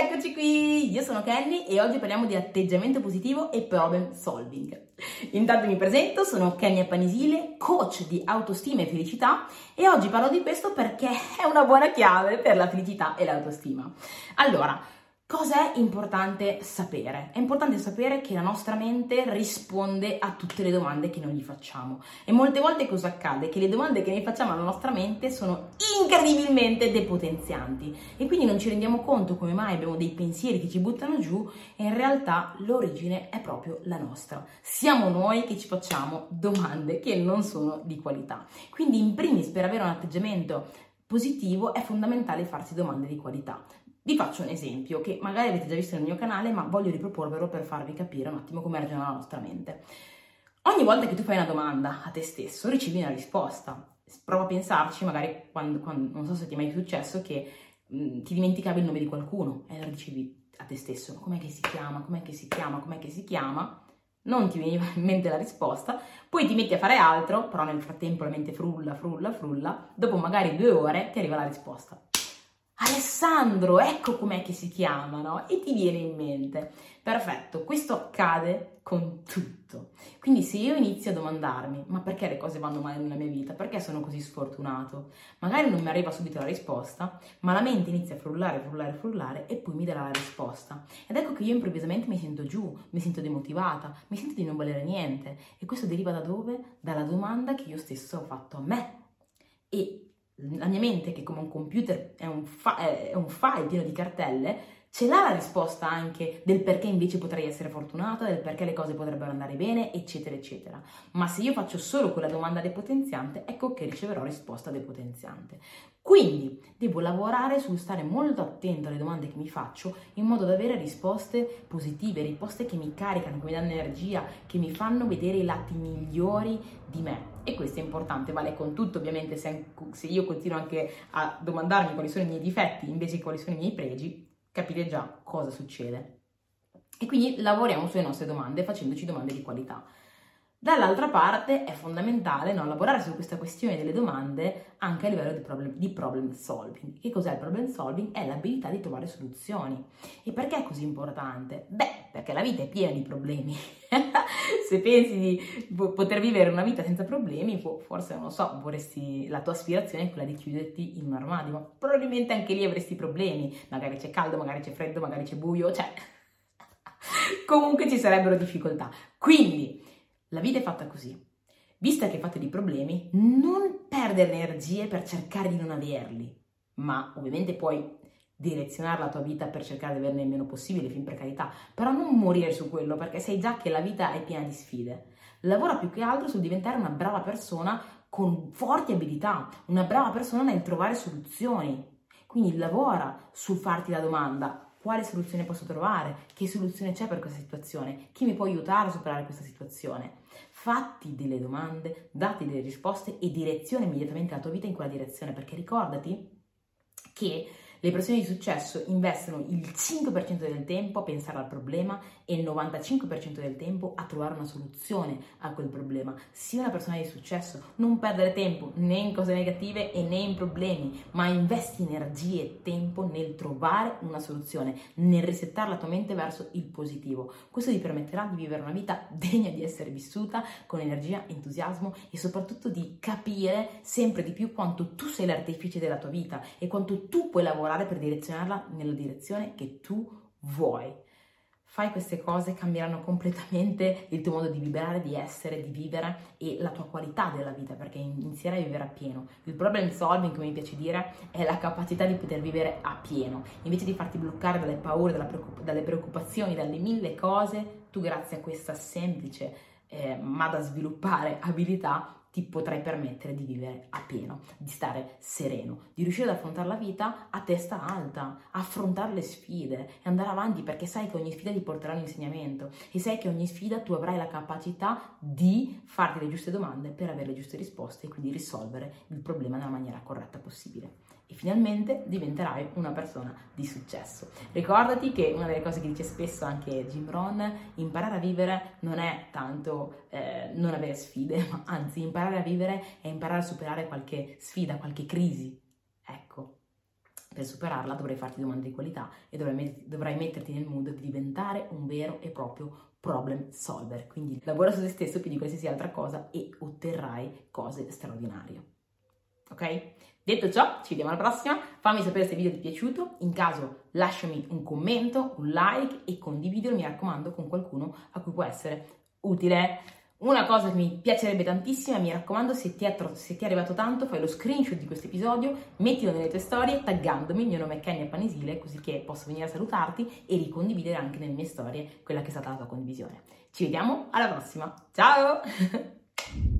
Eccoci qui, io sono Kenny e oggi parliamo di atteggiamento positivo e problem solving. Intanto mi presento, sono Kenny Panisile, coach di autostima e felicità e oggi parlo di questo perché è una buona chiave per la felicità e l'autostima. Allora, Cosa è importante sapere? È importante sapere che la nostra mente risponde a tutte le domande che noi gli facciamo. E molte volte cosa accade? Che le domande che noi facciamo alla nostra mente sono incredibilmente depotenzianti e quindi non ci rendiamo conto come mai abbiamo dei pensieri che ci buttano giù e in realtà l'origine è proprio la nostra. Siamo noi che ci facciamo domande che non sono di qualità. Quindi in primis per avere un atteggiamento positivo è fondamentale farsi domande di qualità. Vi faccio un esempio che magari avete già visto nel mio canale, ma voglio riproporvelo per farvi capire un attimo come ragiona la nostra mente. Ogni volta che tu fai una domanda a te stesso, ricevi una risposta. Prova a pensarci, magari quando, quando non so se ti è mai successo, che mh, ti dimenticavi il nome di qualcuno e lo ricevi a te stesso. Com'è che si chiama? Com'è che si chiama? Com'è che si chiama? Non ti veniva in mente la risposta, poi ti metti a fare altro, però nel frattempo la mente frulla, frulla, frulla, dopo magari due ore ti arriva la risposta. Alessandro, ecco com'è che si chiama, no? E ti viene in mente. Perfetto, questo accade con tutto. Quindi se io inizio a domandarmi, ma perché le cose vanno male nella mia vita? Perché sono così sfortunato? Magari non mi arriva subito la risposta, ma la mente inizia a frullare, frullare, frullare e poi mi darà la risposta. Ed ecco che io improvvisamente mi sento giù, mi sento demotivata, mi sento di non volere niente. E questo deriva da dove? Dalla domanda che io stesso ho fatto a me. E la mia mente, che come un computer è un, fa- è un file pieno di cartelle, ce l'ha la risposta anche del perché invece potrei essere fortunata, del perché le cose potrebbero andare bene, eccetera, eccetera. Ma se io faccio solo quella domanda depotenziante, ecco che riceverò risposta depotenziante. Quindi devo lavorare sul stare molto attento alle domande che mi faccio in modo da avere risposte positive, risposte che mi caricano, che mi danno energia, che mi fanno vedere i lati migliori di me. E questo è importante, vale con tutto ovviamente se, se io continuo anche a domandarmi quali sono i miei difetti invece di quali sono i miei pregi, capire già cosa succede. E quindi lavoriamo sulle nostre domande facendoci domande di qualità. Dall'altra parte è fondamentale no, lavorare su questa questione delle domande anche a livello di problem, di problem, solving. Che cos'è il problem solving? È l'abilità di trovare soluzioni. E perché è così importante? Beh, perché la vita è piena di problemi. Se pensi di poter vivere una vita senza problemi, forse non lo so, vorresti, la tua aspirazione è quella di chiuderti in un armadio, ma probabilmente anche lì avresti problemi. Magari c'è caldo, magari c'è freddo, magari c'è buio, cioè comunque ci sarebbero difficoltà. Quindi la vita è fatta così. Vista che è fatta di problemi, non perdere energie per cercare di non averli, ma ovviamente puoi direzionare la tua vita per cercare di averne il meno possibile, fin per carità, però non morire su quello perché sai già che la vita è piena di sfide. Lavora più che altro sul diventare una brava persona con forti abilità, una brava persona nel trovare soluzioni. Quindi lavora sul farti la domanda quale soluzione posso trovare, che soluzione c'è per questa situazione, chi mi può aiutare a superare questa situazione. Fatti delle domande, dati delle risposte e direzione immediatamente la tua vita in quella direzione, perché ricordati che le persone di successo investono il 5% del tempo a pensare al problema e il 95% del tempo a trovare una soluzione a quel problema. Sii una persona di successo, non perdere tempo né in cose negative e né in problemi, ma investi energie e tempo nel trovare una soluzione, nel resettare la tua mente verso il positivo. Questo ti permetterà di vivere una vita degna di essere vissuta con energia, entusiasmo e soprattutto di capire sempre di più quanto tu sei l'artefice della tua vita e quanto tu puoi lavorare lavorare per direzionarla nella direzione che tu vuoi. Fai queste cose, cambieranno completamente il tuo modo di vibrare, di essere, di vivere e la tua qualità della vita, perché inizierai a vivere a pieno. Il problem solving, come mi piace dire, è la capacità di poter vivere a pieno. Invece di farti bloccare dalle paure, dalle preoccupazioni, dalle mille cose, tu grazie a questa semplice eh, ma da sviluppare abilità ti potrai permettere di vivere a pieno, di stare sereno, di riuscire ad affrontare la vita a testa alta, affrontare le sfide e andare avanti perché sai che ogni sfida ti porterà un insegnamento e sai che ogni sfida tu avrai la capacità di farti le giuste domande per avere le giuste risposte e quindi risolvere il problema nella maniera corretta possibile e finalmente diventerai una persona di successo. Ricordati che una delle cose che dice spesso anche Jim Rohn, imparare a vivere non è tanto eh, non avere sfide, ma anzi imparare a vivere è imparare a superare qualche sfida, qualche crisi. Ecco, per superarla dovrai farti domande di qualità e dovrai, dovrai metterti nel mood di diventare un vero e proprio problem solver. Quindi lavora su te stesso più di qualsiasi altra cosa e otterrai cose straordinarie. Ok? Detto ciò, ci vediamo alla prossima. Fammi sapere se il video ti è piaciuto. In caso, lasciami un commento, un like e condividilo, mi raccomando, con qualcuno a cui può essere utile. Una cosa che mi piacerebbe tantissimo, mi raccomando, se ti, è, se ti è arrivato tanto, fai lo screenshot di questo episodio, mettilo nelle tue storie, taggandomi, il mio nome è Kenya Panisile, così che posso venire a salutarti e ricondividere anche nelle mie storie quella che è stata la tua condivisione. Ci vediamo alla prossima, ciao!